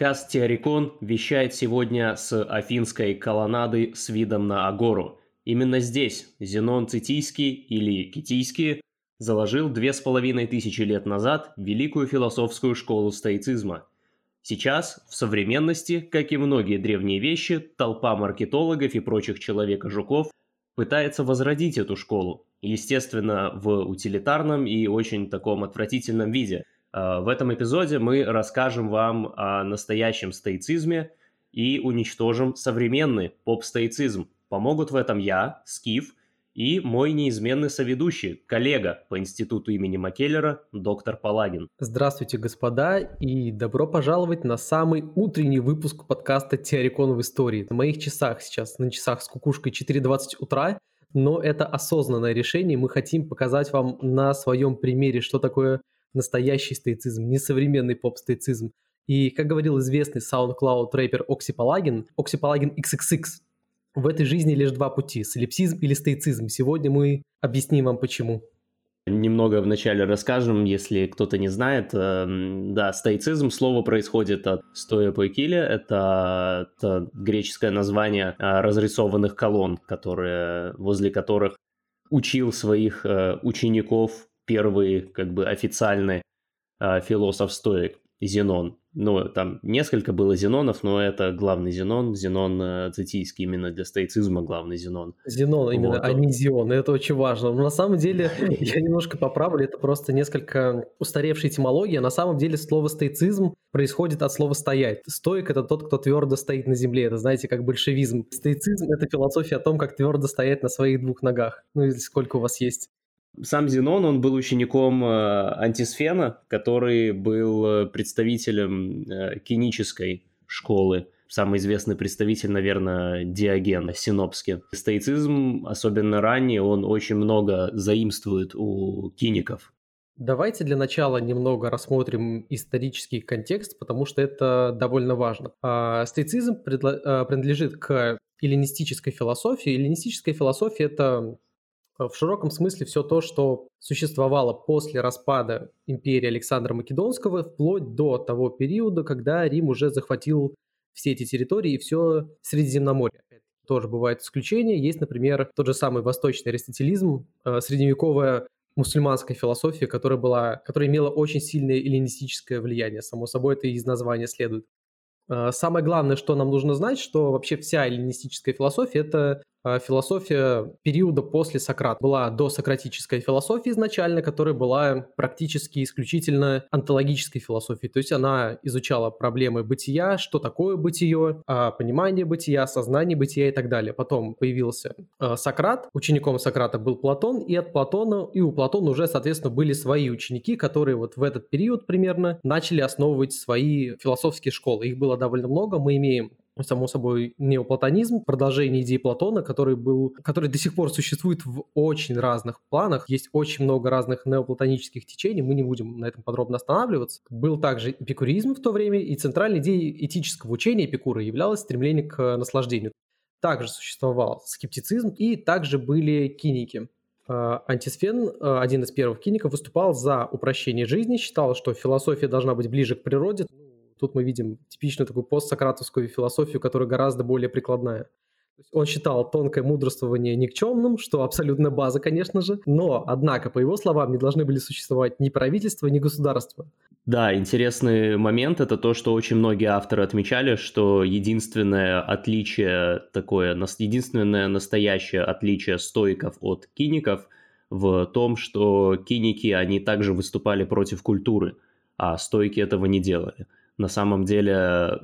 Подкаст «Теорикон» вещает сегодня с афинской колоннады с видом на Агору. Именно здесь Зенон Цитийский или Китийский заложил две с половиной тысячи лет назад великую философскую школу стоицизма. Сейчас, в современности, как и многие древние вещи, толпа маркетологов и прочих человека-жуков пытается возродить эту школу, естественно, в утилитарном и очень таком отвратительном виде – в этом эпизоде мы расскажем вам о настоящем стоицизме и уничтожим современный поп-стоицизм. Помогут в этом я, Скиф, и мой неизменный соведущий, коллега по институту имени Маккеллера, доктор Палагин. Здравствуйте, господа, и добро пожаловать на самый утренний выпуск подкаста «Теорикон в истории». На моих часах сейчас, на часах с кукушкой 4.20 утра, но это осознанное решение. Мы хотим показать вам на своем примере, что такое настоящий стоицизм, не современный поп-стоицизм. И, как говорил известный SoundCloud рэпер Окси Палагин, Окси Палагин XXX, в этой жизни лишь два пути – солипсизм или стоицизм. Сегодня мы объясним вам почему. Немного вначале расскажем, если кто-то не знает. Эм, да, стоицизм, слово происходит от стоя поикили, это, это греческое название э, разрисованных колонн, которые, возле которых учил своих э, учеников первый как бы официальный э, философ-стоик Зенон. Ну, там несколько было Зенонов, но это главный Зенон, Зенон э, Цитийский именно для стоицизма главный Зенон. Зенон именно, вот. а не Зион, это очень важно. Но на самом деле, я немножко поправлю, это просто несколько устаревшая этимология. На самом деле слово стоицизм происходит от слова «стоять». Стоик – это тот, кто твердо стоит на земле. Это, знаете, как большевизм. Стоицизм – это философия о том, как твердо стоять на своих двух ногах. Ну, или сколько у вас есть. Сам Зенон, он был учеником э, антисфена, который был э, представителем э, кинической школы. Самый известный представитель, наверное, Диоген Синопский. Стоицизм, особенно ранний, он очень много заимствует у киников. Давайте для начала немного рассмотрим исторический контекст, потому что это довольно важно. А, стоицизм принадлежит к эллинистической философии. Эллинистическая философия – это в широком смысле все то, что существовало после распада империи Александра Македонского, вплоть до того периода, когда Рим уже захватил все эти территории и все Средиземноморье. Тоже бывают исключения. Есть, например, тот же самый восточный аристотелизм, э, средневековая мусульманская философия, которая, была, которая имела очень сильное эллинистическое влияние. Само собой, это из названия следует. Э, самое главное, что нам нужно знать, что вообще вся эллинистическая философия – это философия периода после Сократа. Была досократическая философия изначально, которая была практически исключительно онтологической философией. То есть она изучала проблемы бытия, что такое бытие, а, понимание бытия, сознание бытия и так далее. Потом появился а, Сократ, учеником Сократа был Платон, и от Платона, и у Платона уже, соответственно, были свои ученики, которые вот в этот период примерно начали основывать свои философские школы. Их было довольно много. Мы имеем само собой, неоплатонизм, продолжение идеи Платона, который был, который до сих пор существует в очень разных планах. Есть очень много разных неоплатонических течений, мы не будем на этом подробно останавливаться. Был также эпикуризм в то время, и центральной идеей этического учения Эпикура являлось стремление к наслаждению. Также существовал скептицизм, и также были киники. А, Антисфен, а, один из первых киников, выступал за упрощение жизни, считал, что философия должна быть ближе к природе, Тут мы видим типичную такую постсократовскую философию, которая гораздо более прикладная. Он считал тонкое мудрствование никчемным, что абсолютно база, конечно же, но, однако, по его словам, не должны были существовать ни правительство, ни государство. Да, интересный момент это то, что очень многие авторы отмечали, что единственное отличие такое, единственное настоящее отличие стоиков от киников в том, что киники, они также выступали против культуры, а стойки этого не делали на самом деле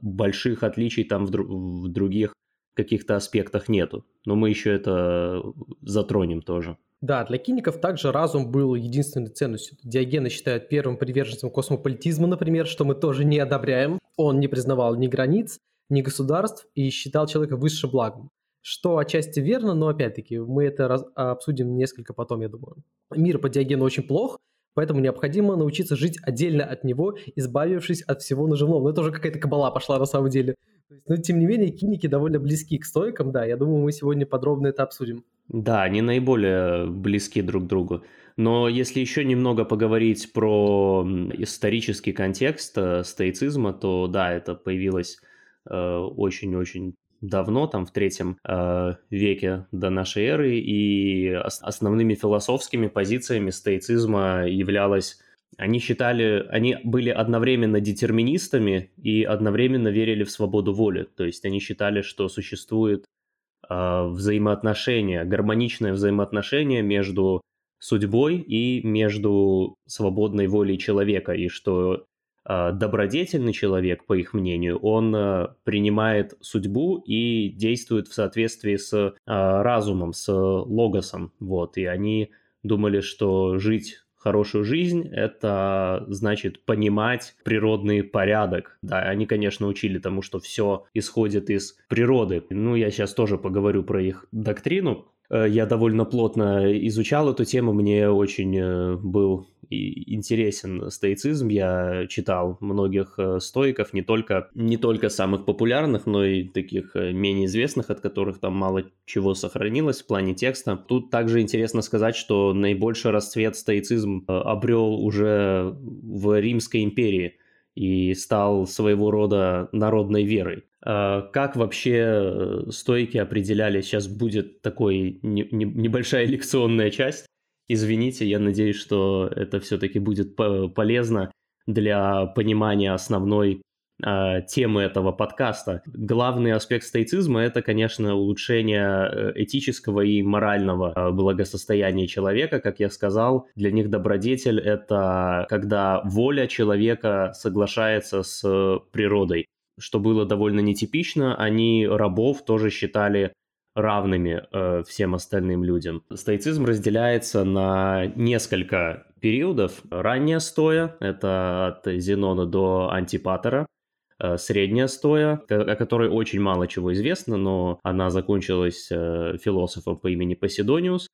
больших отличий там в, дру- в других каких-то аспектах нету. Но мы еще это затронем тоже. Да, для киников также разум был единственной ценностью. Диогена считают первым приверженцем космополитизма, например, что мы тоже не одобряем. Он не признавал ни границ, ни государств и считал человека высшим благом. Что отчасти верно, но опять-таки мы это раз, обсудим несколько потом, я думаю. Мир по Диогену очень плох, Поэтому необходимо научиться жить отдельно от него, избавившись от всего наживного. Но это уже какая-то кабала пошла на самом деле. Но тем не менее, киники довольно близки к стойкам, да. Я думаю, мы сегодня подробно это обсудим. Да, они наиболее близки друг к другу. Но если еще немного поговорить про исторический контекст э, стоицизма, то да, это появилось э, очень-очень давно, там в третьем э, веке до нашей эры, и основными философскими позициями стоицизма являлось они считали, они были одновременно детерминистами и одновременно верили в свободу воли. То есть они считали, что существует э, взаимоотношение, гармоничное взаимоотношение между судьбой и между свободной волей человека, и что добродетельный человек, по их мнению, он э, принимает судьбу и действует в соответствии с э, разумом, с логосом, вот, и они думали, что жить хорошую жизнь – это значит понимать природный порядок. Да, они, конечно, учили тому, что все исходит из природы. Ну, я сейчас тоже поговорю про их доктрину, Э, я довольно плотно изучал эту тему, мне очень э, был интересен стоицизм, я читал многих э, стоиков, не только, не только самых популярных, но и таких менее известных, от которых там мало чего сохранилось в плане текста. Тут также интересно сказать, что наибольший расцвет стоицизм обрел уже в Римской империи и стал своего рода народной верой. А, как вообще э, стойки определяли? Сейчас будет такой не, не, небольшая лекционная часть. Извините, я надеюсь, что это все-таки будет полезно для понимания основной э, темы этого подкаста. Главный аспект стоицизма – это, конечно, улучшение э, этического и морального э, благосостояния человека. Как я сказал, для них добродетель – это когда воля человека соглашается с природой что было довольно нетипично, они рабов тоже считали равными э, всем остальным людям. Стоицизм разделяется на несколько периодов. Ранняя стоя – это от Зенона до Антипатера. Э, средняя стоя, о которой очень мало чего известно, но она закончилась э, философом по имени Поседониус.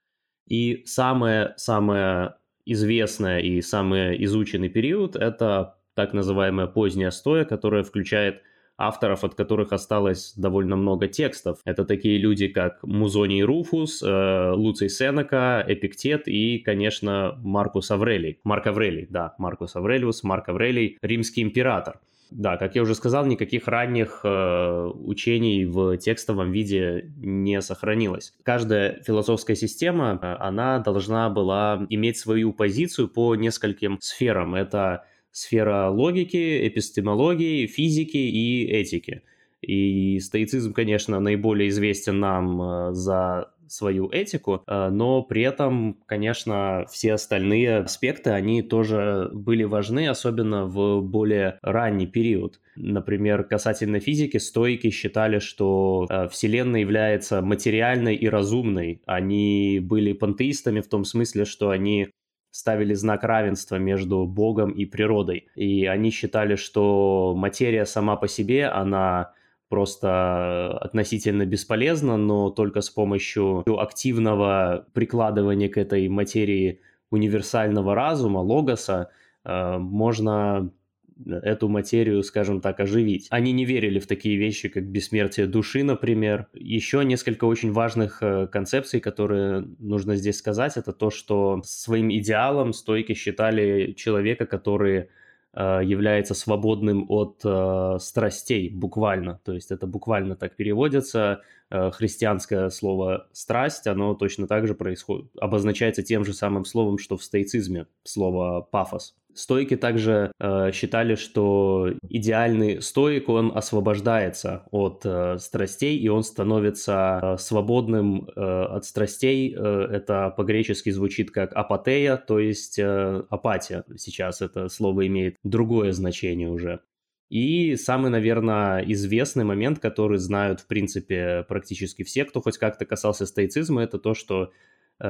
И самое-самое известное и самый изученный период – это так называемая поздняя стоя, которая включает авторов, от которых осталось довольно много текстов. Это такие люди, как Музоний Руфус, э, Луций Сенека, Эпиктет и, конечно, Маркус Аврелий. Марк Аврелий, да, Маркус Аврелиус, Марк Аврелий, римский император. Да, как я уже сказал, никаких ранних э, учений в текстовом виде не сохранилось. Каждая философская система, э, она должна была иметь свою позицию по нескольким сферам. Это сфера логики, эпистемологии, физики и этики. И стоицизм, конечно, наиболее известен нам э, за свою этику, э, но при этом, конечно, все остальные аспекты, они тоже были важны, особенно в более ранний период. Например, касательно физики, стойки считали, что э, Вселенная является материальной и разумной. Они были пантеистами в том смысле, что они ставили знак равенства между Богом и природой. И они считали, что материя сама по себе, она просто относительно бесполезна, но только с помощью активного прикладывания к этой материи универсального разума, логоса, э, можно эту материю, скажем так, оживить. Они не верили в такие вещи, как бессмертие души, например. Еще несколько очень важных э, концепций, которые нужно здесь сказать, это то, что своим идеалом стойки считали человека, который э, является свободным от э, страстей, буквально. То есть это буквально так переводится. Э, христианское слово «страсть», оно точно так же происходит, обозначается тем же самым словом, что в стоицизме, слово «пафос». Стойки также э, считали, что идеальный стоик, он освобождается от э, страстей, и он становится э, свободным э, от страстей. Э, это по-гречески звучит как апатея, то есть э, апатия. Сейчас это слово имеет другое значение уже. И самый, наверное, известный момент, который знают, в принципе, практически все, кто хоть как-то касался стоицизма, это то, что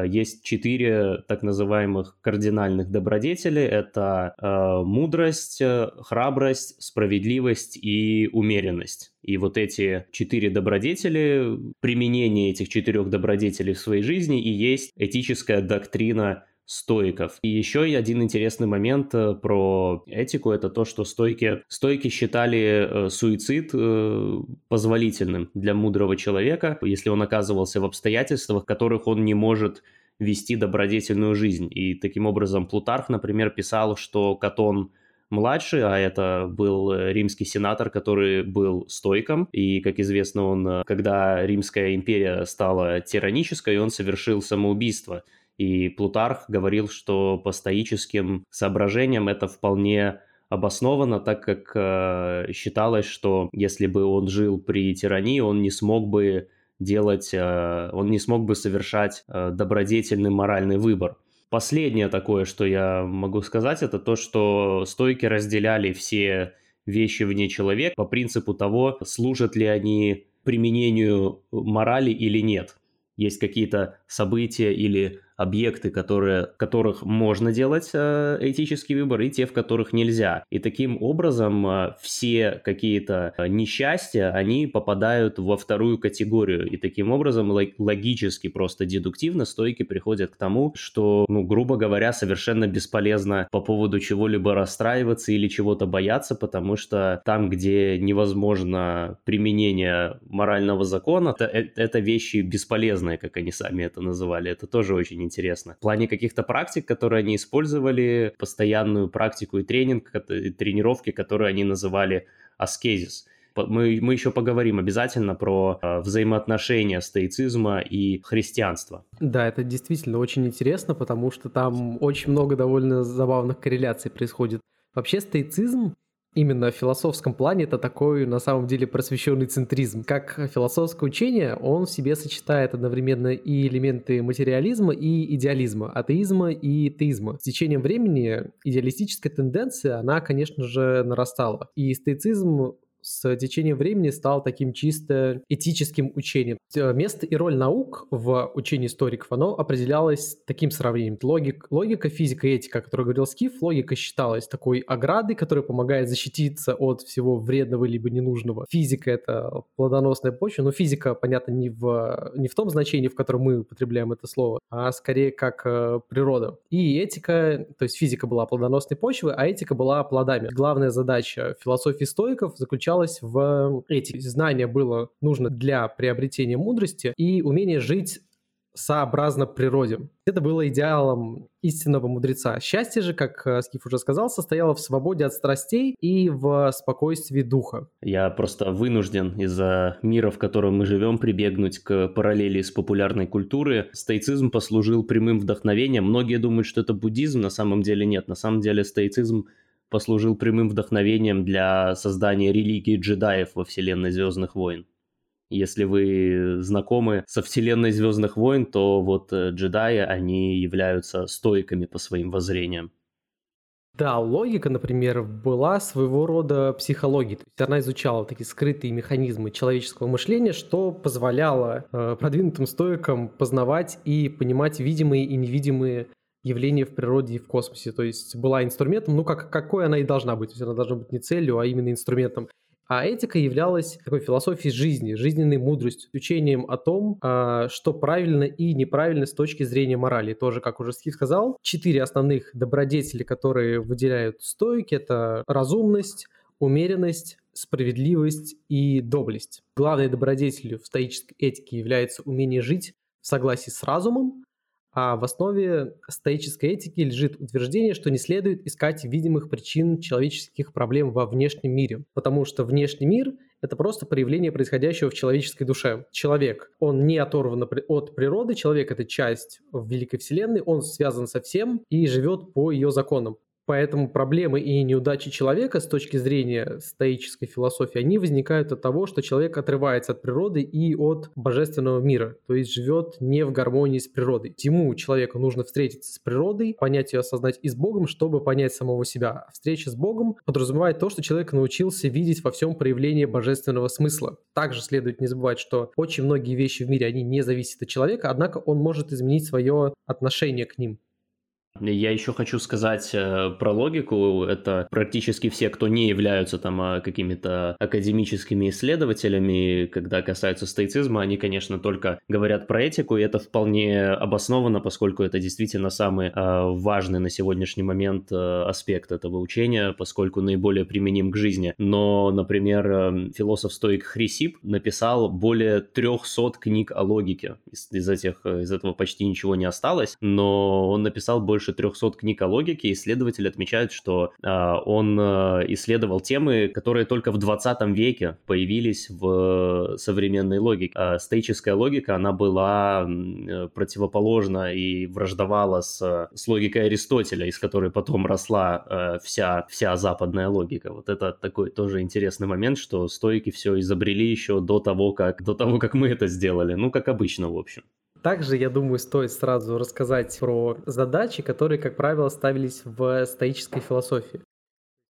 есть четыре так называемых кардинальных добродетели. Это э, мудрость, э, храбрость, справедливость и умеренность. И вот эти четыре добродетели, применение этих четырех добродетелей в своей жизни и есть этическая доктрина стоиков. И еще один интересный момент э, про этику – это то, что стойки, стойки считали э, суицид э, позволительным для мудрого человека, если он оказывался в обстоятельствах, которых он не может вести добродетельную жизнь. И таким образом Плутарх, например, писал, что Катон младший, а это был римский сенатор, который был стойком. И, как известно, он, когда Римская империя стала тиранической, он совершил самоубийство. И Плутарх говорил, что по стоическим соображениям это вполне обосновано, так как э, считалось, что если бы он жил при тирании, он не смог бы делать, э, он не смог бы совершать э, добродетельный моральный выбор. Последнее такое, что я могу сказать, это то, что стойки разделяли все вещи вне человека по принципу того, служат ли они применению морали или нет. Есть какие-то события или объекты, которые, которых можно делать э, этический выбор, и те, в которых нельзя. И таким образом э, все какие-то э, несчастья, они попадают во вторую категорию. И таким образом логически, просто дедуктивно стойки приходят к тому, что, ну, грубо говоря, совершенно бесполезно по поводу чего-либо расстраиваться или чего-то бояться, потому что там, где невозможно применение морального закона, это, это вещи бесполезные, как они сами это называли. Это тоже очень интересно. В плане каких-то практик, которые они использовали, постоянную практику и тренинг, и тренировки, которые они называли аскезис. Мы, мы еще поговорим обязательно про э, взаимоотношения стоицизма и христианства. Да, это действительно очень интересно, потому что там очень много довольно забавных корреляций происходит. Вообще стоицизм именно в философском плане это такой, на самом деле, просвещенный центризм. Как философское учение, он в себе сочетает одновременно и элементы материализма, и идеализма, атеизма и теизма. С течением времени идеалистическая тенденция, она, конечно же, нарастала. И стоицизм с течением времени стал таким чисто этическим учением. Место и роль наук в учении историков, оно определялось таким сравнением. Логик, логика, физика этика, о которой говорил Скиф, логика считалась такой оградой, которая помогает защититься от всего вредного либо ненужного. Физика — это плодоносная почва, но физика, понятно, не в, не в том значении, в котором мы употребляем это слово, а скорее как э, природа. И этика, то есть физика была плодоносной почвой, а этика была плодами. Главная задача философии стоиков заключалась заключалась в этих Знание было нужно для приобретения мудрости и умение жить сообразно природе. Это было идеалом истинного мудреца. Счастье же, как э, Скиф уже сказал, состояло в свободе от страстей и в спокойствии духа. Я просто вынужден из-за мира, в котором мы живем, прибегнуть к параллели с популярной культурой. Стоицизм послужил прямым вдохновением. Многие думают, что это буддизм, на самом деле нет. На самом деле стоицизм послужил прямым вдохновением для создания религии джедаев во вселенной Звездных войн. Если вы знакомы со вселенной Звездных войн, то вот э, джедаи, они являются стойками по своим воззрениям. Да, логика, например, была своего рода психологией. То есть она изучала такие скрытые механизмы человеческого мышления, что позволяло э, продвинутым стоикам познавать и понимать видимые и невидимые явление в природе и в космосе. То есть была инструментом, ну как, какой она и должна быть. То есть она должна быть не целью, а именно инструментом. А этика являлась такой философией жизни, жизненной мудростью, учением о том, а, что правильно и неправильно с точки зрения морали. Тоже, как уже Стив сказал, четыре основных добродетели, которые выделяют стойки, это разумность, умеренность, справедливость и доблесть. Главной добродетелью в стоической этике является умение жить в согласии с разумом, а в основе стоической этики лежит утверждение, что не следует искать видимых причин человеческих проблем во внешнем мире, потому что внешний мир – это просто проявление происходящего в человеческой душе. Человек, он не оторван от природы, человек – это часть в Великой Вселенной, он связан со всем и живет по ее законам. Поэтому проблемы и неудачи человека с точки зрения стоической философии, они возникают от того, что человек отрывается от природы и от божественного мира, то есть живет не в гармонии с природой. Ему, человеку, нужно встретиться с природой, понять ее, осознать и с Богом, чтобы понять самого себя. Встреча с Богом подразумевает то, что человек научился видеть во всем проявление божественного смысла. Также следует не забывать, что очень многие вещи в мире, они не зависят от человека, однако он может изменить свое отношение к ним. Я еще хочу сказать э, про логику. Это практически все, кто не являются там а, какими-то академическими исследователями, когда касается стоицизма, они, конечно, только говорят про этику, и это вполне обоснованно, поскольку это действительно самый э, важный на сегодняшний момент э, аспект этого учения, поскольку наиболее применим к жизни. Но, например, э, философ-стоик Хрисип написал более 300 книг о логике. Из, из, этих, из этого почти ничего не осталось, но он написал больше 300 книг о логике, исследователи отмечают, что э, он э, исследовал темы, которые только в 20 веке появились в современной логике. Э, стоическая логика, она была э, противоположна и враждовала с, с логикой Аристотеля, из которой потом росла э, вся, вся западная логика. Вот это такой тоже интересный момент, что стойки все изобрели еще до того, как, до того, как мы это сделали. Ну, как обычно, в общем. Также, я думаю, стоит сразу рассказать про задачи, которые, как правило, ставились в стоической философии.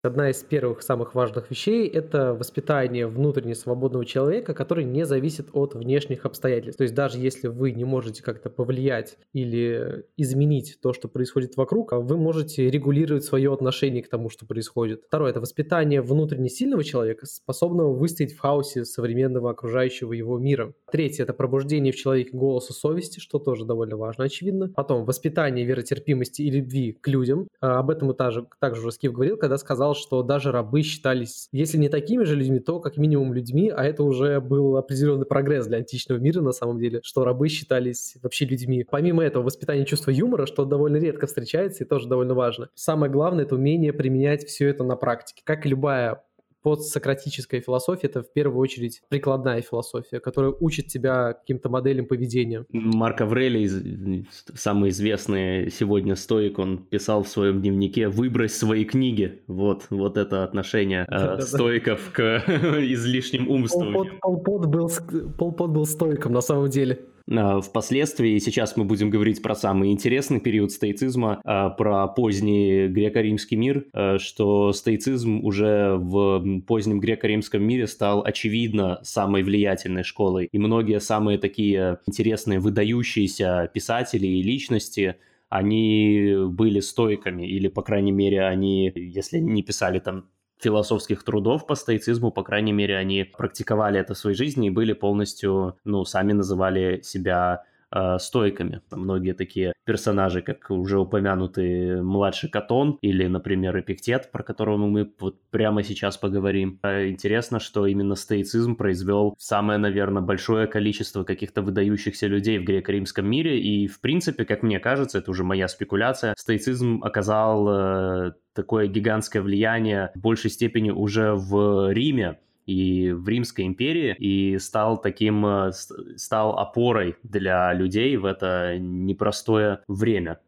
Одна из первых самых важных вещей – это воспитание внутренне свободного человека, который не зависит от внешних обстоятельств. То есть даже если вы не можете как-то повлиять или изменить то, что происходит вокруг, а вы можете регулировать свое отношение к тому, что происходит. Второе – это воспитание внутренне сильного человека, способного выстоять в хаосе современного окружающего его мира. Третье – это пробуждение в человеке голоса совести, что тоже довольно важно, очевидно. Потом воспитание веротерпимости и любви к людям. А об этом мы также, также уже Скиф говорил, когда сказал, что даже рабы считались, если не такими же людьми, то как минимум людьми, а это уже был определенный прогресс для античного мира на самом деле, что рабы считались вообще людьми. Помимо этого, воспитание чувства юмора, что довольно редко встречается и тоже довольно важно. Самое главное — это умение применять все это на практике. Как и любая постсократическая философия — это в первую очередь прикладная философия, которая учит тебя каким-то моделям поведения. Марк Аврелий, самый известный сегодня стоик, он писал в своем дневнике «выбрось свои книги». Вот, вот это отношение э, стоиков к излишним умствованиям. Полпот был, Полпот был стоиком на самом деле. А, впоследствии. Сейчас мы будем говорить про самый интересный период стоицизма, а, про поздний греко-римский мир, а, что стоицизм уже в позднем греко-римском мире стал очевидно самой влиятельной школой. И многие самые такие интересные, выдающиеся писатели и личности они были стойками, или, по крайней мере, они, если не писали там философских трудов по стоицизму, по крайней мере, они практиковали это в своей жизни и были полностью, ну, сами называли себя э, стойками. Многие такие персонажи, как уже упомянутый младший Катон или, например, Эпиктет, про которого мы вот прямо сейчас поговорим. А интересно, что именно стоицизм произвел самое, наверное, большое количество каких-то выдающихся людей в греко-римском мире, и, в принципе, как мне кажется, это уже моя спекуляция, стоицизм оказал э, такое гигантское влияние в большей степени уже в Риме, и в Римской империи, и стал таким, э, стал опорой для людей в это непростое время.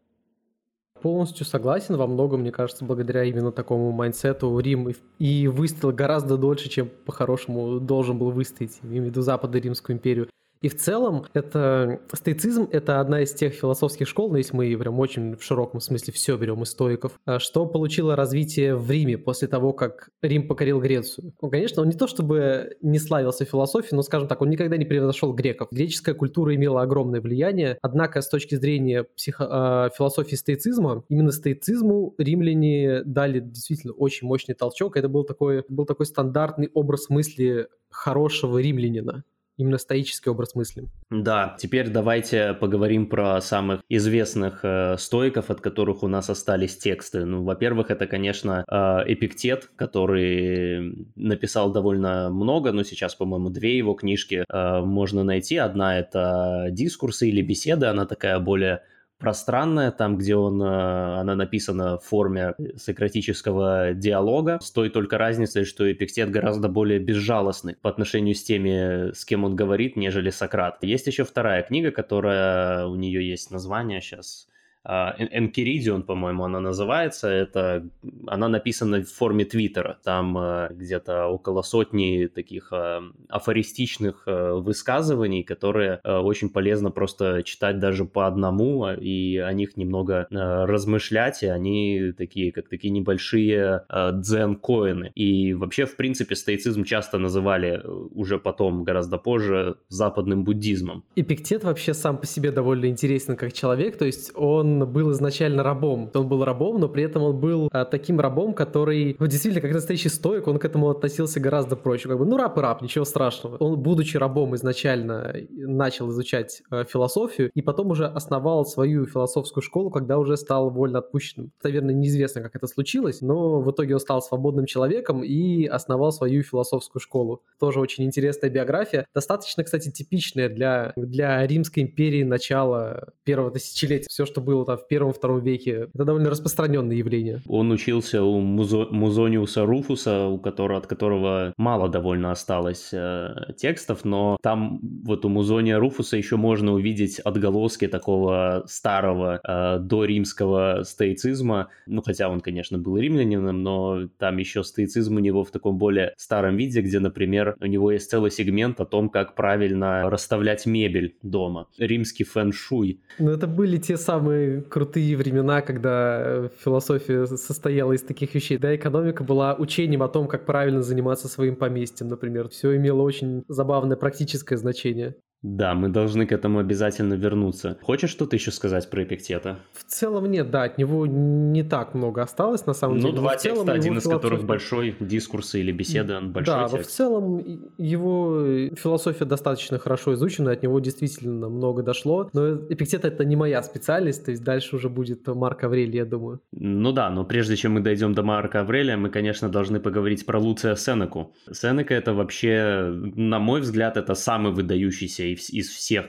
Полностью согласен во многом, мне кажется, благодаря именно такому mindset у Рим и выстоял гораздо дольше, чем по-хорошему должен был выстоять, имею в виду Западно-Римскую империю. И в целом это стоицизм — это одна из тех философских школ, ну, если мы прям очень в широком смысле все берем из стоиков, а, что получило развитие в Риме после того, как Рим покорил Грецию. Ну, конечно, он не то чтобы не славился философией, но, скажем так, он никогда не превзошел греков. Греческая культура имела огромное влияние, однако с точки зрения психо- а, философии стоицизма, именно стоицизму римляне дали действительно очень мощный толчок. Это был такой, был такой стандартный образ мысли хорошего римлянина именно стоический образ мысли. Да, теперь давайте поговорим про самых известных э, стоиков, от которых у нас остались тексты. Ну, во-первых, это, конечно, э, Эпиктет, который написал довольно много, но сейчас, по-моему, две его книжки э, можно найти. Одна это «Дискурсы» или «Беседы», она такая более пространная, там, где он, э, она написана в форме сократического диалога, с той только разницей, что Эпиктет гораздо более безжалостный по отношению с теми, с кем он говорит, нежели Сократ. Есть еще вторая книга, которая, у нее есть название сейчас, Энкиридион, по-моему, она называется. Это, она написана в форме твиттера. Там э, где-то около сотни таких э, афористичных э, высказываний, которые очень полезно просто читать даже по одному а, и о них немного размышлять. И они такие, как такие небольшие дзен-коины. И вообще, в принципе, стоицизм часто называли уже потом, гораздо позже, западным буддизмом. Эпиктет вообще сам по себе довольно интересен как человек. То есть он он был изначально рабом. Он был рабом, но при этом он был а, таким рабом, который, ну, действительно, как настоящий стоик, он к этому относился гораздо проще. Как бы, ну, раб и раб, ничего страшного. Он, будучи рабом, изначально начал изучать а, философию, и потом уже основал свою философскую школу, когда уже стал вольно отпущенным. Наверное, неизвестно, как это случилось, но в итоге он стал свободным человеком и основал свою философскую школу. Тоже очень интересная биография. Достаточно, кстати, типичная для, для Римской империи начала первого тысячелетия. Все, что было там в первом-втором веке, это довольно распространенное явление. Он учился у Музо... Музониуса Руфуса, у которого, от которого мало довольно осталось э, текстов, но там вот у Музония Руфуса еще можно увидеть отголоски такого старого э, доримского стоицизма, ну хотя он, конечно, был римлянином, но там еще стоицизм у него в таком более старом виде, где, например, у него есть целый сегмент о том, как правильно расставлять мебель дома. Римский фэн-шуй. Ну это были те самые крутые времена, когда э, философия состояла из таких вещей. Да, экономика была учением о том, как правильно заниматься своим поместьем, например. Все имело очень забавное практическое значение. Да, мы должны к этому обязательно вернуться. Хочешь что-то еще сказать про Эпиктета? В целом нет, да, от него не так много осталось на самом ну, деле. Ну, два текста, один из которых большой дискурсы или беседа, он большой да, текст. в целом его философия достаточно хорошо изучена, от него действительно много дошло, но Эпиктет это не моя специальность, то есть дальше уже будет Марк Аврелий, я думаю. Ну да, но прежде чем мы дойдем до Марка Аврелия, мы, конечно, должны поговорить про Луция Сенеку. Сенека это вообще, на мой взгляд, это самый выдающийся из всех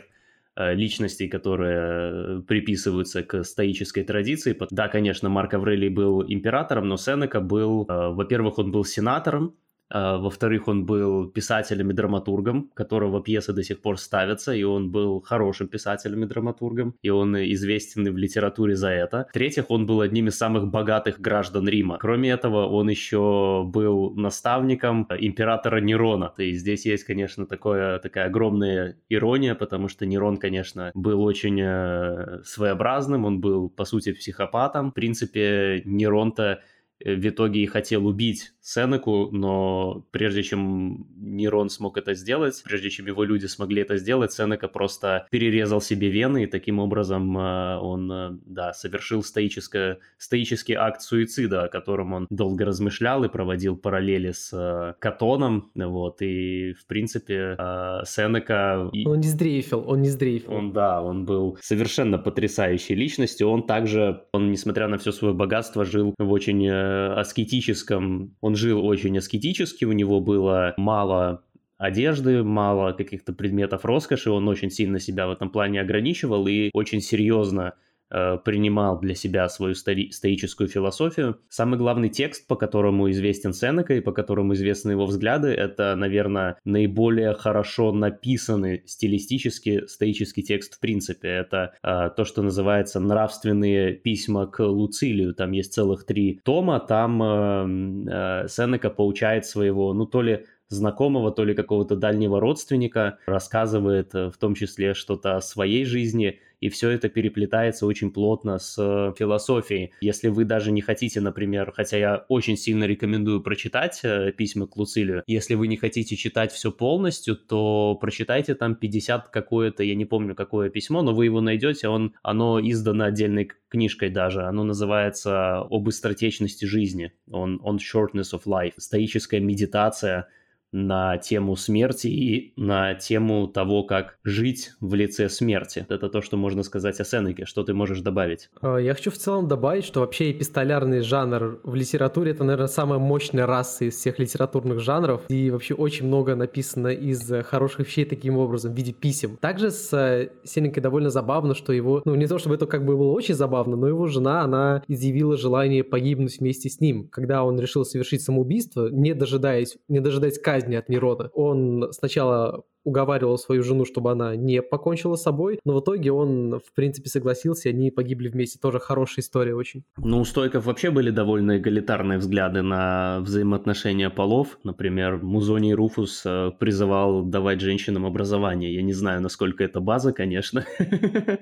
э, личностей, которые приписываются к стоической традиции. Да, конечно, Марк Аврелий был императором, но Сенека был, э, во-первых, он был сенатором, во-вторых, он был писателем и драматургом, которого пьесы до сих пор ставятся, и он был хорошим писателем и драматургом, и он известен в литературе за это. В-третьих, он был одним из самых богатых граждан Рима. Кроме этого, он еще был наставником императора Нерона. Есть здесь есть, конечно, такое, такая огромная ирония, потому что Нерон, конечно, был очень э, своеобразным, он был, по сути, психопатом. В принципе, Нерон-то Э, в итоге и хотел убить Сенеку, но прежде чем Нерон смог это сделать, прежде чем его люди смогли это сделать, Сенека просто перерезал себе вены, и таким образом э, он, э, да, совершил стоическое, стоический акт суицида, о котором он долго размышлял и проводил параллели с Катоном, вот, и, в принципе, Сенека... Он не сдрейфил, он не сдрейфил. Он, да, он был совершенно потрясающей личностью, он также, он, несмотря на все свое богатство, жил в очень аскетическом, он жил очень аскетически, у него было мало одежды, мало каких-то предметов роскоши, он очень сильно себя в этом плане ограничивал и очень серьезно Э, принимал для себя свою стоическую философию. Самый главный текст, по которому известен Сенека и по которому известны его взгляды, это, наверное, наиболее хорошо написанный стилистически стоический текст в принципе. Это э, то, что называется «Нравственные письма к Луцилию». Там есть целых три тома, там э, э, Сенека получает своего, ну, то ли знакомого, то ли какого-то дальнего родственника, рассказывает э, в том числе что-то о своей жизни, и все это переплетается очень плотно с э, философией. Если вы даже не хотите, например, хотя я очень сильно рекомендую прочитать э, письма к Луцилию, если вы не хотите читать все полностью, то прочитайте там 50 какое-то, я не помню какое письмо, но вы его найдете, он, оно издано отдельной книжкой даже, оно называется «Об быстротечности жизни», он «On Shortness of Life», стоическая медитация – на тему смерти и на тему того, как жить в лице смерти. Это то, что можно сказать о Сенеке. Что ты можешь добавить? А, я хочу в целом добавить, что вообще эпистолярный жанр в литературе — это, наверное, самая мощная раса из всех литературных жанров. И вообще очень много написано из хороших вещей таким образом, в виде писем. Также с э, Сенекой довольно забавно, что его... Ну, не то чтобы это как бы было очень забавно, но его жена, она изъявила желание погибнуть вместе с ним. Когда он решил совершить самоубийство, не дожидаясь, не дожидаясь казни, казни от Нерода. Он сначала уговаривал свою жену, чтобы она не покончила с собой, но в итоге он, в принципе, согласился, и они погибли вместе. Тоже хорошая история очень. Ну, у стойков вообще были довольно эгалитарные взгляды на взаимоотношения полов. Например, Музоний Руфус э, призывал давать женщинам образование. Я не знаю, насколько это база, конечно.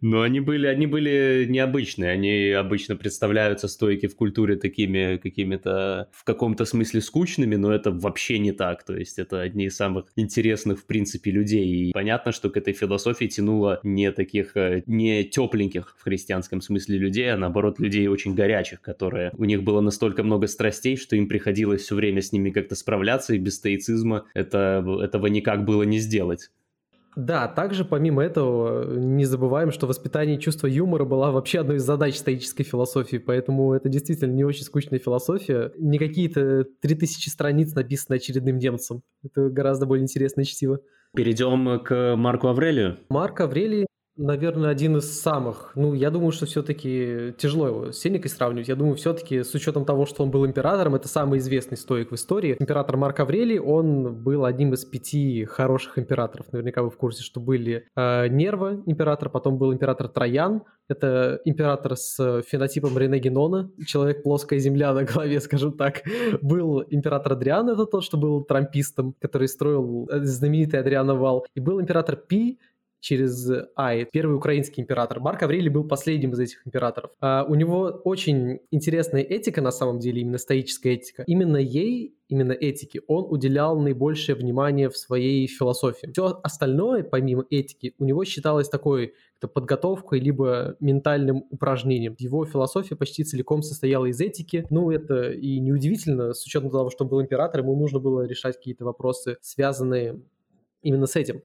Но они были, они были необычные. Они обычно представляются стойки в культуре такими какими-то в каком-то смысле скучными, но это вообще не так. То есть это одни самых интересных, в принципе, людей. И понятно, что к этой философии тянуло не таких, э, не тепленьких в христианском смысле людей, а наоборот людей очень горячих, которые у них было настолько много страстей, что им приходилось все время с ними как-то справляться, и без стоицизма это, этого никак было не сделать. Да, также помимо этого не забываем, что воспитание чувства юмора была вообще одной из задач стоической философии, поэтому это действительно не очень скучная философия. Не какие-то 3000 страниц написаны очередным немцем. Это гораздо более интересное чтиво. Перейдем к Марку Аврелию. Марк Аврелий наверное, один из самых. Ну, я думаю, что все-таки тяжело его с Сенекой сравнивать. Я думаю, все-таки с учетом того, что он был императором, это самый известный стоик в истории. Император Марк Аврелий, он был одним из пяти хороших императоров. Наверняка вы в курсе, что были э, Нерва император, потом был император Троян, это император с фенотипом Рене Генона, человек плоская земля на голове, скажем так. Был император Адриан, это тот, что был трампистом, который строил э, знаменитый Адриана Вал. И был император Пи, через Ай, первый украинский император. Марк Аврелий был последним из этих императоров. А у него очень интересная этика, на самом деле, именно стоическая этика. Именно ей, именно этике, он уделял наибольшее внимание в своей философии. Все остальное, помимо этики, у него считалось такой подготовкой, либо ментальным упражнением. Его философия почти целиком состояла из этики. Ну, это и неудивительно, с учетом того, что он был императором, ему нужно было решать какие-то вопросы, связанные именно с этим.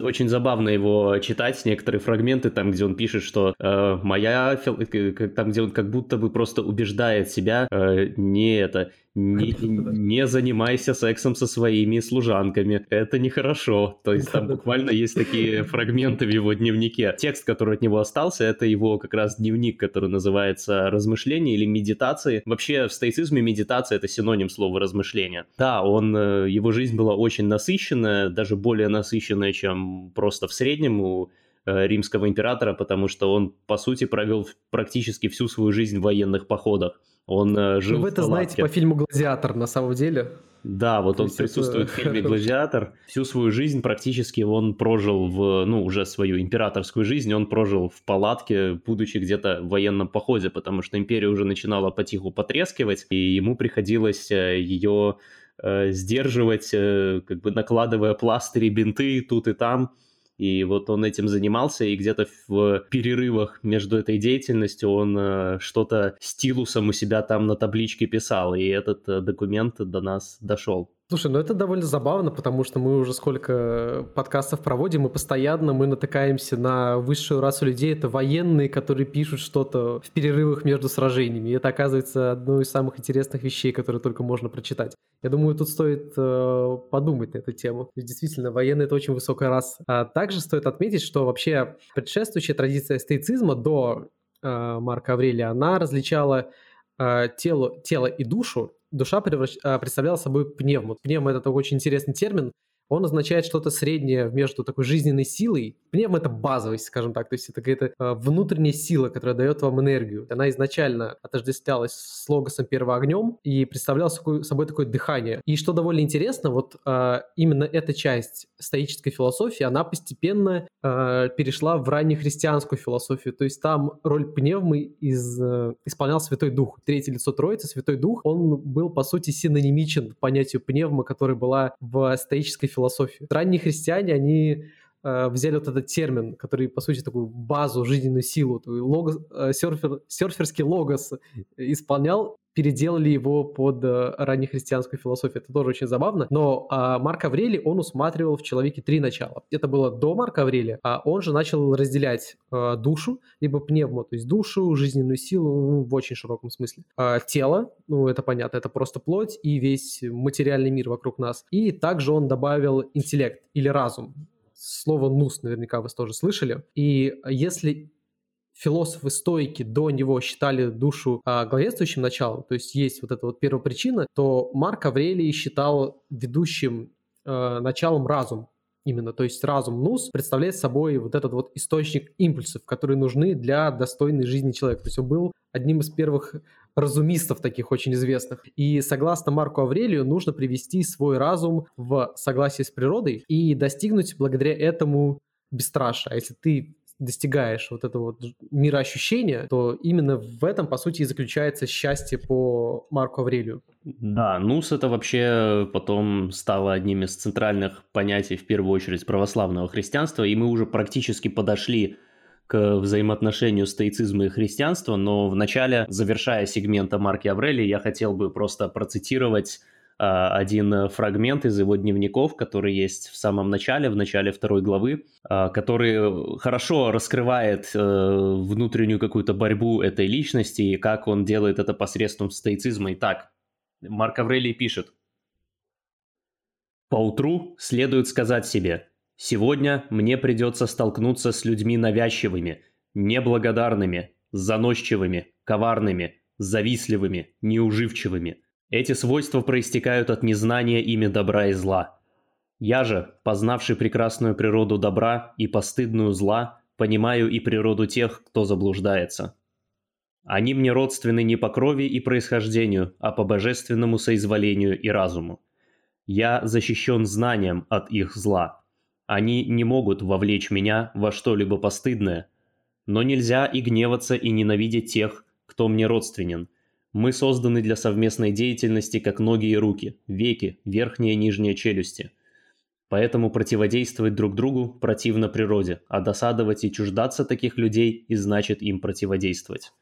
Очень забавно его читать, некоторые фрагменты, там, где он пишет, что э, моя, э, там, где он как будто бы просто убеждает себя, э, не это, не, не занимайся сексом со своими служанками. Это нехорошо. То есть там буквально есть такие фрагменты в его дневнике. Текст, который от него остался, это его как раз дневник, который называется «Размышления» или «Медитации». Вообще в стоицизме медитация — это синоним слова «размышления». Да, он, э, его жизнь была очень насыщенная, даже более насыщенная, чем просто в среднем у э, римского императора, потому что он, по сути, провел практически всю свою жизнь в военных походах. Он э, жил ну, Вы это знаете по фильму «Гладиатор» на самом деле. Да, вот То он присутствует это... в фильме «Гладиатор». Всю свою жизнь практически он прожил в, ну, уже свою императорскую жизнь, он прожил в палатке, будучи где-то в военном походе, потому что империя уже начинала потиху потрескивать, и ему приходилось э, ее э, сдерживать, э, как бы накладывая пластыри, бинты тут и там, и вот он этим занимался, и где-то в перерывах между этой деятельностью он э, что-то стилусом у себя там на табличке писал, и этот э, документ до нас дошел. Слушай, ну это довольно забавно, потому что мы уже сколько подкастов проводим, и постоянно мы натыкаемся на высшую расу людей. Это военные, которые пишут что-то в перерывах между сражениями. И это оказывается одной из самых интересных вещей, которые только можно прочитать. Я думаю, тут стоит э, подумать на эту тему. Действительно, военные — это очень высокая раса. А также стоит отметить, что вообще предшествующая традиция стоицизма до э, Марка Аврелия, она различала э, тело, тело и душу душа превращ... А, представляла собой пневму. Пневма — это такой очень интересный термин, он означает что-то среднее между такой жизненной силой. Пневма — это базовость, скажем так, то есть это какая-то э, внутренняя сила, которая дает вам энергию. Она изначально отождествлялась с логосом первоогнем и представляла собой, такое дыхание. И что довольно интересно, вот э, именно эта часть стоической философии, она постепенно э, перешла в раннехристианскую философию, то есть там роль пневмы из, исполнял Святой Дух. Третье лицо Троицы, Святой Дух, он был, по сути, синонимичен понятию пневма, которая была в стоической философии философию. Ранние христиане, они взяли вот этот термин, который, по сути, такую базу, жизненную силу, логос, э, серфер, серферский логос исполнял, переделали его под э, раннехристианскую философию. Это тоже очень забавно. Но э, Марк Аврелий, он усматривал в человеке три начала. Это было до Марка Аврелия, а он же начал разделять э, душу, либо пневму, то есть душу, жизненную силу ну, в очень широком смысле. Э, тело, ну это понятно, это просто плоть и весь материальный мир вокруг нас. И также он добавил интеллект или разум. Слово «нус» наверняка вы тоже слышали. И если философы-стойки до него считали душу а, главенствующим началом, то есть есть вот эта вот первопричина, то Марк Аврелий считал ведущим а, началом разум именно, то есть разум нус представляет собой вот этот вот источник импульсов, которые нужны для достойной жизни человека. То есть он был одним из первых разумистов таких очень известных. И согласно Марку Аврелию нужно привести свой разум в согласие с природой и достигнуть благодаря этому бесстрашия. А если ты достигаешь вот этого вот мироощущения, то именно в этом, по сути, и заключается счастье по Марку Аврелию. Да, нус это вообще потом стало одним из центральных понятий, в первую очередь, православного христианства, и мы уже практически подошли к взаимоотношению стоицизма и христианства, но в начале, завершая сегмента Марки Аврелии, я хотел бы просто процитировать а, один фрагмент из его дневников, который есть в самом начале, в начале второй главы, а, который хорошо раскрывает э, внутреннюю какую-то борьбу этой личности и как он делает это посредством стоицизма. Итак, Марк Аврелий пишет. «Поутру следует сказать себе, Сегодня мне придется столкнуться с людьми навязчивыми, неблагодарными, заносчивыми, коварными, завистливыми, неуживчивыми. Эти свойства проистекают от незнания ими добра и зла. Я же, познавший прекрасную природу добра и постыдную зла, понимаю и природу тех, кто заблуждается. Они мне родственны не по крови и происхождению, а по божественному соизволению и разуму. Я защищен знанием от их зла – они не могут вовлечь меня во что-либо постыдное. Но нельзя и гневаться, и ненавидеть тех, кто мне родственен. Мы созданы для совместной деятельности, как ноги и руки, веки, верхние и нижние челюсти. Поэтому противодействовать друг другу противно природе, а досадовать и чуждаться таких людей и значит им противодействовать.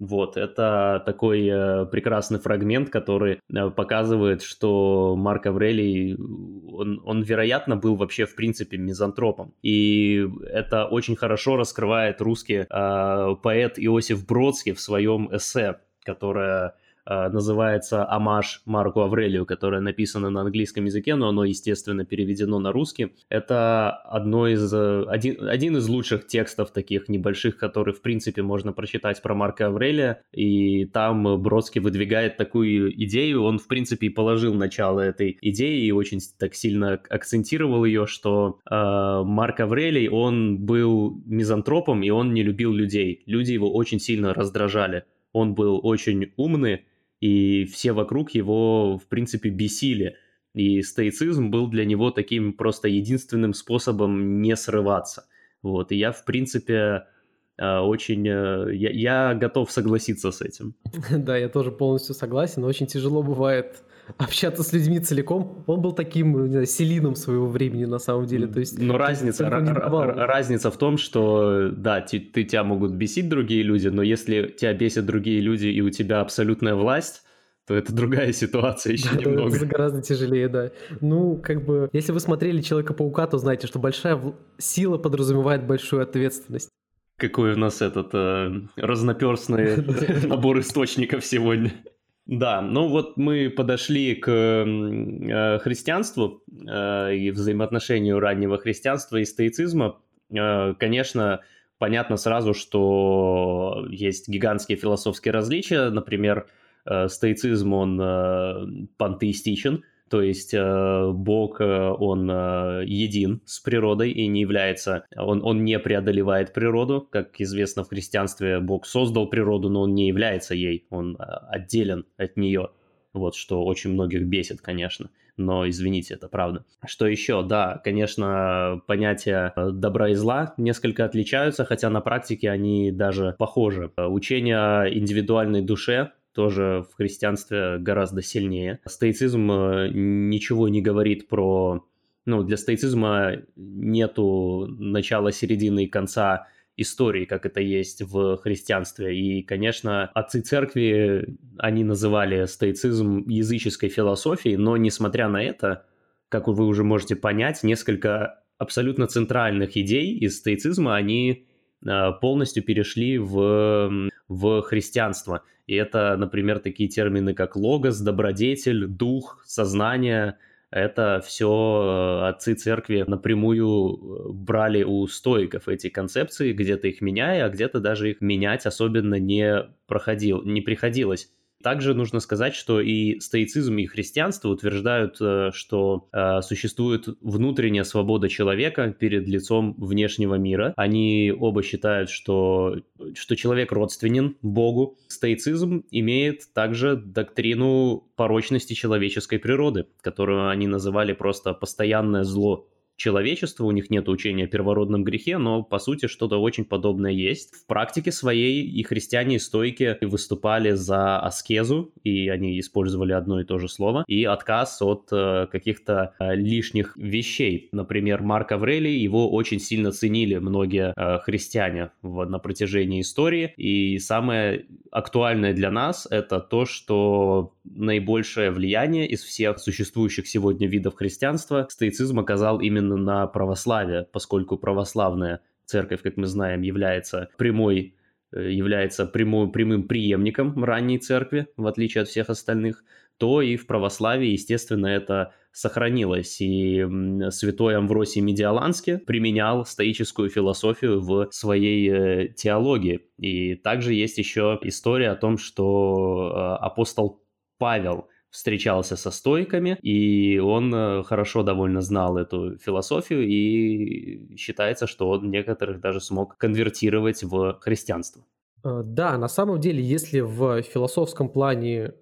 Вот, это такой э, прекрасный фрагмент, который э, показывает, что Марк Аврелий, он, он, вероятно, был вообще, в принципе, мизантропом. И это очень хорошо раскрывает русский э, поэт Иосиф Бродский в своем эссе, которое называется «Амаш Марку Аврелию», которое написано на английском языке, но оно, естественно, переведено на русский. Это одно из, э, один, один из лучших текстов таких небольших, который, в принципе, можно прочитать про Марка Аврелия, и там Бродский выдвигает такую идею, он, в принципе, и положил начало этой идеи и очень так сильно акцентировал ее, что э, Марк Аврелий, он был мизантропом, и он не любил людей. Люди его очень сильно раздражали. Он был очень умный, и все вокруг его, в принципе, бесили. И стоицизм был для него таким просто единственным способом не срываться. Вот, и я, в принципе, э, очень... Э, я, я готов согласиться с этим. Да, я тоже полностью согласен. Очень тяжело бывает общаться с людьми целиком. Он был таким знаю, селином своего времени на самом деле. То есть, но разница, разница в том, что да, ты, ты тебя могут бесить другие люди, но если тебя бесят другие люди и у тебя абсолютная власть, то это другая ситуация еще да, немного. Это гораздо тяжелее, да. Ну, как бы, если вы смотрели Человека-паука, то знаете, что большая сила подразумевает большую ответственность. Какой у нас этот э, разноперстный набор источников сегодня. Да, ну вот мы подошли к э, христианству э, и взаимоотношению раннего христианства и стоицизма. Э, конечно, понятно сразу, что есть гигантские философские различия. Например, э, стоицизм, он э, пантеистичен, то есть э, Бог, э, он э, един с природой и не является, он, он не преодолевает природу, как известно в христианстве, Бог создал природу, но он не является ей, он отделен от нее. Вот что очень многих бесит, конечно. Но извините, это правда. Что еще? Да, конечно, понятия добра и зла несколько отличаются, хотя на практике они даже похожи. Учение о индивидуальной душе тоже в христианстве гораздо сильнее. Стоицизм э, ничего не говорит про... Ну, для стоицизма нету начала, середины и конца истории, как это есть в христианстве. И, конечно, отцы церкви, они называли стоицизм языческой философией, но, несмотря на это, как вы уже можете понять, несколько абсолютно центральных идей из стоицизма, они полностью перешли в, в христианство. И это, например, такие термины, как логос, добродетель, дух, сознание. Это все э, отцы церкви напрямую э, брали у стоиков эти концепции, где-то их меняя, а где-то даже их менять особенно не, проходил, не приходилось. Также нужно сказать, что и стоицизм, и христианство утверждают, э, что э, существует внутренняя свобода человека перед лицом внешнего мира. Они оба считают, что, что человек родственен Богу. Стоицизм имеет также доктрину порочности человеческой природы, которую они называли просто постоянное зло человечества, у них нет учения о первородном грехе, но по сути что-то очень подобное есть. В практике своей и христиане, и стойки выступали за аскезу, и они использовали одно и то же слово, и отказ от э, каких-то э, лишних вещей. Например, Марк Аврелий, его очень сильно ценили многие э, христиане в, на протяжении истории, и самое актуальное для нас это то, что наибольшее влияние из всех существующих сегодня видов христианства стоицизм оказал именно на православие, поскольку православная церковь, как мы знаем, является прямой э, является прямой, прямым преемником ранней церкви, в отличие от всех остальных, то и в православии, естественно, это сохранилось. И святой Амвросий Медиаланский применял стоическую философию в своей э, теологии. И также есть еще история о том, что э, апостол Павел встречался со стойками, и он э, хорошо довольно знал эту философию, и считается, что он некоторых даже смог конвертировать в христианство. Да, на самом деле, если в философском плане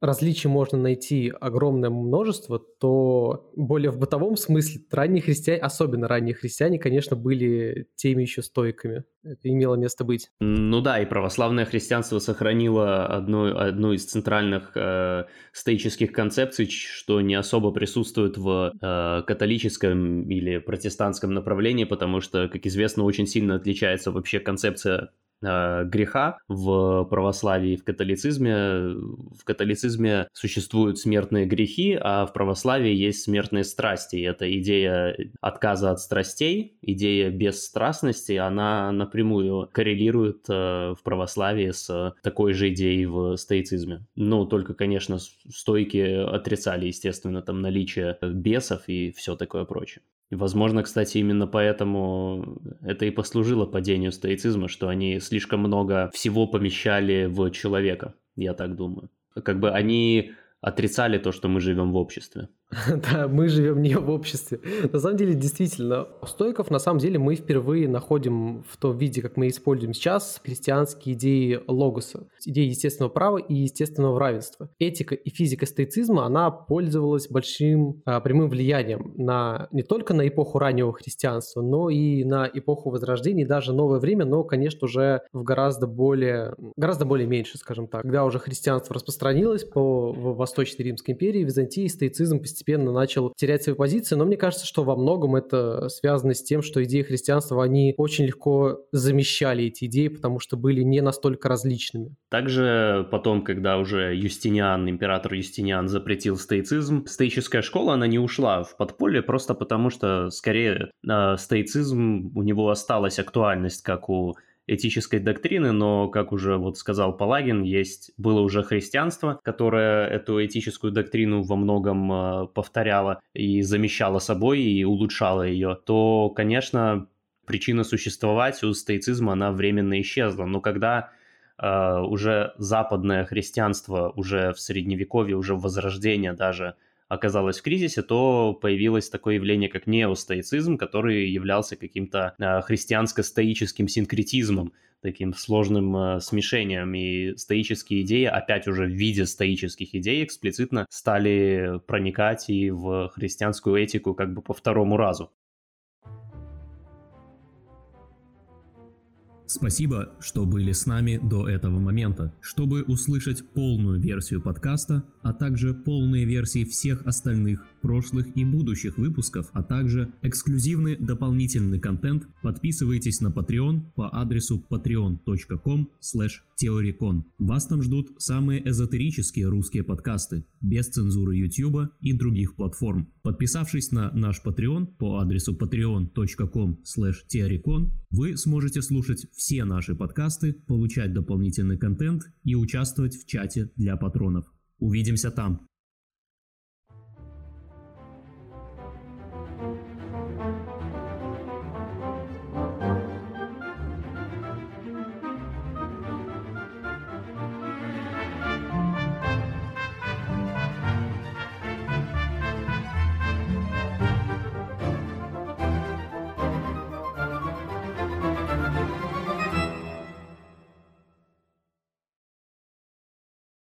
различий можно найти огромное множество, то более в бытовом смысле ранние христиане, особенно ранние христиане, конечно, были теми еще стойками. Это имело место быть. Ну да, и православное христианство сохранило одну, одну из центральных э, стоических концепций, что не особо присутствует в э, католическом или протестантском направлении, потому что, как известно, очень сильно отличается вообще концепция греха в православии и в католицизме. В католицизме существуют смертные грехи, а в православии есть смертные страсти. И эта идея отказа от страстей, идея бесстрастности, она напрямую коррелирует э, в православии с такой же идеей в стоицизме. Ну, только, конечно, стойки отрицали, естественно, там наличие бесов и все такое прочее. Возможно, кстати, именно поэтому это и послужило падению стоицизма, что они слишком много всего помещали в человека, я так думаю. Как бы они отрицали то, что мы живем в обществе. Да, мы живем не в обществе. На самом деле, действительно, стойков на самом деле мы впервые находим в том виде, как мы используем сейчас христианские идеи логоса, идеи естественного права и естественного равенства. Этика и физика стоицизма, она пользовалась большим а, прямым влиянием на не только на эпоху раннего христианства, но и на эпоху Возрождения, и даже новое время, но, конечно, уже в гораздо более, гораздо более меньше, скажем так. Когда уже христианство распространилось по Восточной Римской империи, Византии, стоицизм постепенно постепенно начал терять свои позиции, но мне кажется, что во многом это связано с тем, что идеи христианства, они очень легко замещали эти идеи, потому что были не настолько различными. Также потом, когда уже Юстиниан, император Юстиниан запретил стоицизм, стоическая школа, она не ушла в подполье просто потому, что скорее э, стоицизм, у него осталась актуальность, как у этической доктрины, но, как уже вот сказал Палагин, есть, было уже христианство, которое эту этическую доктрину во многом э, повторяло и замещало собой и улучшало ее, то, конечно, причина существовать у стоицизма, она временно исчезла. Но когда э, уже западное христианство, уже в средневековье, уже в возрождение даже – оказалась в кризисе, то появилось такое явление, как неостоицизм, который являлся каким-то э, христианско-стоическим синкретизмом, таким сложным э, смешением. И стоические идеи, опять уже в виде стоических идей, эксплицитно стали проникать и в христианскую этику как бы по второму разу. Спасибо, что были с нами до этого момента. Чтобы услышать полную версию подкаста, а также полные версии всех остальных прошлых и будущих выпусков, а также эксклюзивный дополнительный контент, подписывайтесь на Patreon по адресу patreon.com theorycon. Вас там ждут самые эзотерические русские подкасты, без цензуры YouTube и других платформ. Подписавшись на наш Patreon по адресу patreon.com theorycon, вы сможете слушать все наши подкасты, получать дополнительный контент и участвовать в чате для патронов. Увидимся там!